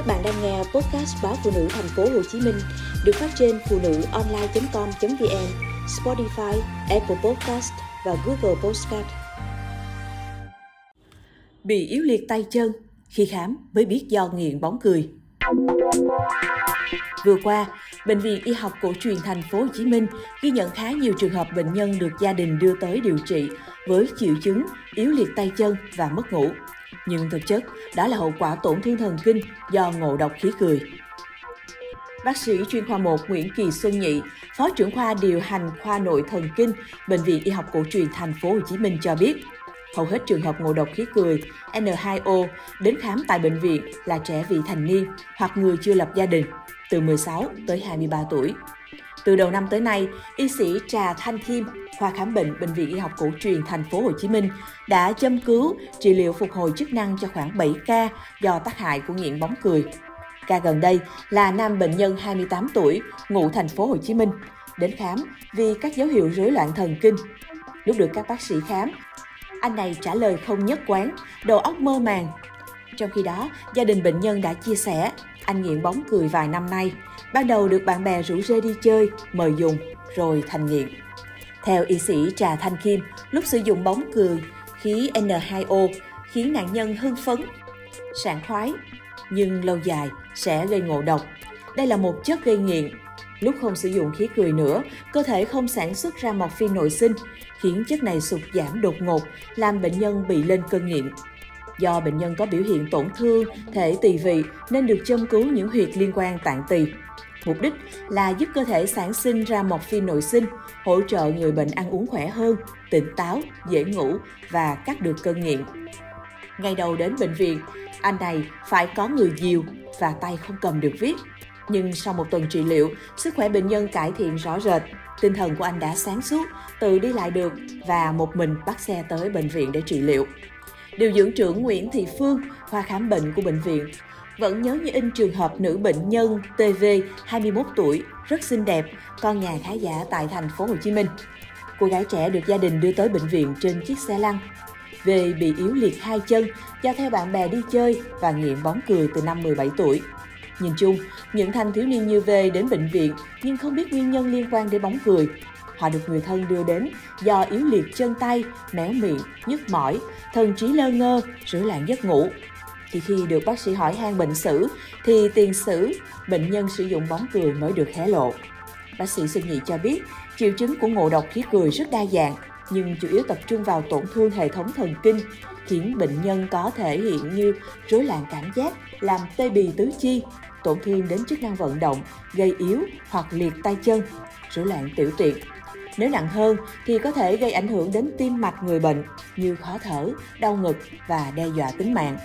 Các bạn đang nghe podcast báo phụ nữ thành phố Hồ Chí Minh được phát trên phụ nữ online.com.vn, Spotify, Apple Podcast và Google Podcast. Bị yếu liệt tay chân khi khám mới biết do nghiện bóng cười. Vừa qua, Bệnh viện Y học cổ truyền thành phố Hồ Chí Minh ghi nhận khá nhiều trường hợp bệnh nhân được gia đình đưa tới điều trị với triệu chứng yếu liệt tay chân và mất ngủ. Nhưng thực chất, đó là hậu quả tổn thương thần kinh do ngộ độc khí cười. Bác sĩ chuyên khoa 1 Nguyễn Kỳ Xuân Nhị, Phó trưởng khoa điều hành khoa nội thần kinh, Bệnh viện Y học cổ truyền thành phố Hồ Chí Minh cho biết, hầu hết trường hợp ngộ độc khí cười N2O đến khám tại bệnh viện là trẻ vị thành niên hoặc người chưa lập gia đình từ 16 tới 23 tuổi. Từ đầu năm tới nay, y sĩ Trà Thanh Kim, khoa khám bệnh bệnh viện y học cổ truyền thành phố Hồ Chí Minh đã châm cứu trị liệu phục hồi chức năng cho khoảng 7 ca do tác hại của nghiện bóng cười. Ca gần đây là nam bệnh nhân 28 tuổi, ngụ thành phố Hồ Chí Minh, đến khám vì các dấu hiệu rối loạn thần kinh. Lúc được các bác sĩ khám, anh này trả lời không nhất quán, đầu óc mơ màng. Trong khi đó, gia đình bệnh nhân đã chia sẻ, anh nghiện bóng cười vài năm nay. Ban đầu được bạn bè rủ rê đi chơi, mời dùng, rồi thành nghiện. Theo y sĩ Trà Thanh Kim, lúc sử dụng bóng cười, khí N2O khiến nạn nhân hưng phấn, sảng khoái, nhưng lâu dài sẽ gây ngộ độc. Đây là một chất gây nghiện. Lúc không sử dụng khí cười nữa, cơ thể không sản xuất ra morphine nội sinh, khiến chất này sụt giảm đột ngột, làm bệnh nhân bị lên cơn nghiện. Do bệnh nhân có biểu hiện tổn thương thể tỳ vị nên được châm cứu những huyệt liên quan tạng tỳ. Mục đích là giúp cơ thể sản sinh ra morphine nội sinh, hỗ trợ người bệnh ăn uống khỏe hơn, tỉnh táo, dễ ngủ và cắt được cơn nghiện. Ngày đầu đến bệnh viện, anh này phải có người dìu và tay không cầm được viết. Nhưng sau một tuần trị liệu, sức khỏe bệnh nhân cải thiện rõ rệt. Tinh thần của anh đã sáng suốt, tự đi lại được và một mình bắt xe tới bệnh viện để trị liệu. Điều dưỡng trưởng Nguyễn Thị Phương, khoa khám bệnh của bệnh viện, vẫn nhớ như in trường hợp nữ bệnh nhân TV 21 tuổi, rất xinh đẹp, con nhà khá giả tại thành phố Hồ Chí Minh. Cô gái trẻ được gia đình đưa tới bệnh viện trên chiếc xe lăn. Về bị yếu liệt hai chân do theo bạn bè đi chơi và nghiện bóng cười từ năm 17 tuổi. Nhìn chung, những thanh thiếu niên như về đến bệnh viện nhưng không biết nguyên nhân liên quan đến bóng cười. Họ được người thân đưa đến do yếu liệt chân tay, méo miệng, nhức mỏi, thần trí lơ ngơ, rối loạn giấc ngủ. Chỉ khi được bác sĩ hỏi han bệnh sử thì tiền sử bệnh nhân sử dụng bóng cười mới được hé lộ. Bác sĩ Xuân Nhị cho biết, triệu chứng của ngộ độc khí cười rất đa dạng, nhưng chủ yếu tập trung vào tổn thương hệ thống thần kinh, khiến bệnh nhân có thể hiện như rối loạn cảm giác, làm tê bì tứ chi, tổn thương đến chức năng vận động, gây yếu hoặc liệt tay chân, rối loạn tiểu tiện. Nếu nặng hơn thì có thể gây ảnh hưởng đến tim mạch người bệnh như khó thở, đau ngực và đe dọa tính mạng.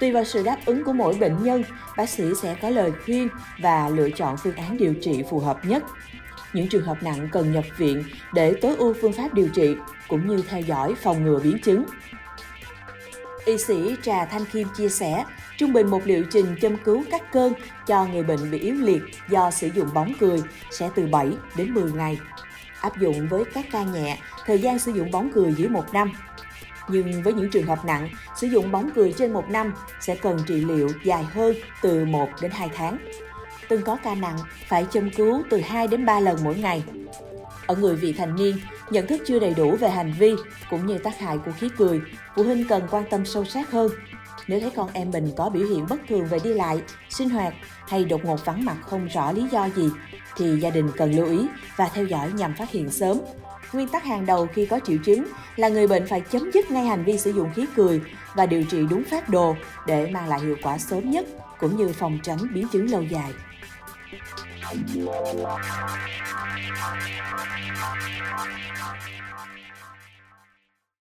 Tùy vào sự đáp ứng của mỗi bệnh nhân, bác sĩ sẽ có lời khuyên và lựa chọn phương án điều trị phù hợp nhất. Những trường hợp nặng cần nhập viện để tối ưu phương pháp điều trị cũng như theo dõi phòng ngừa biến chứng. Y sĩ Trà Thanh Kim chia sẻ, trung bình một liệu trình châm cứu cắt cơn cho người bệnh bị yếu liệt do sử dụng bóng cười sẽ từ 7 đến 10 ngày. Áp dụng với các ca nhẹ, thời gian sử dụng bóng cười dưới một năm. Nhưng với những trường hợp nặng, sử dụng bóng cười trên một năm sẽ cần trị liệu dài hơn từ 1 đến 2 tháng. Từng có ca nặng phải châm cứu từ 2 đến 3 lần mỗi ngày. Ở người vị thành niên, nhận thức chưa đầy đủ về hành vi cũng như tác hại của khí cười, phụ huynh cần quan tâm sâu sát hơn. Nếu thấy con em mình có biểu hiện bất thường về đi lại, sinh hoạt hay đột ngột vắng mặt không rõ lý do gì, thì gia đình cần lưu ý và theo dõi nhằm phát hiện sớm. Nguyên tắc hàng đầu khi có triệu chứng là người bệnh phải chấm dứt ngay hành vi sử dụng khí cười và điều trị đúng phác đồ để mang lại hiệu quả sớm nhất cũng như phòng tránh biến chứng lâu dài. Thank you.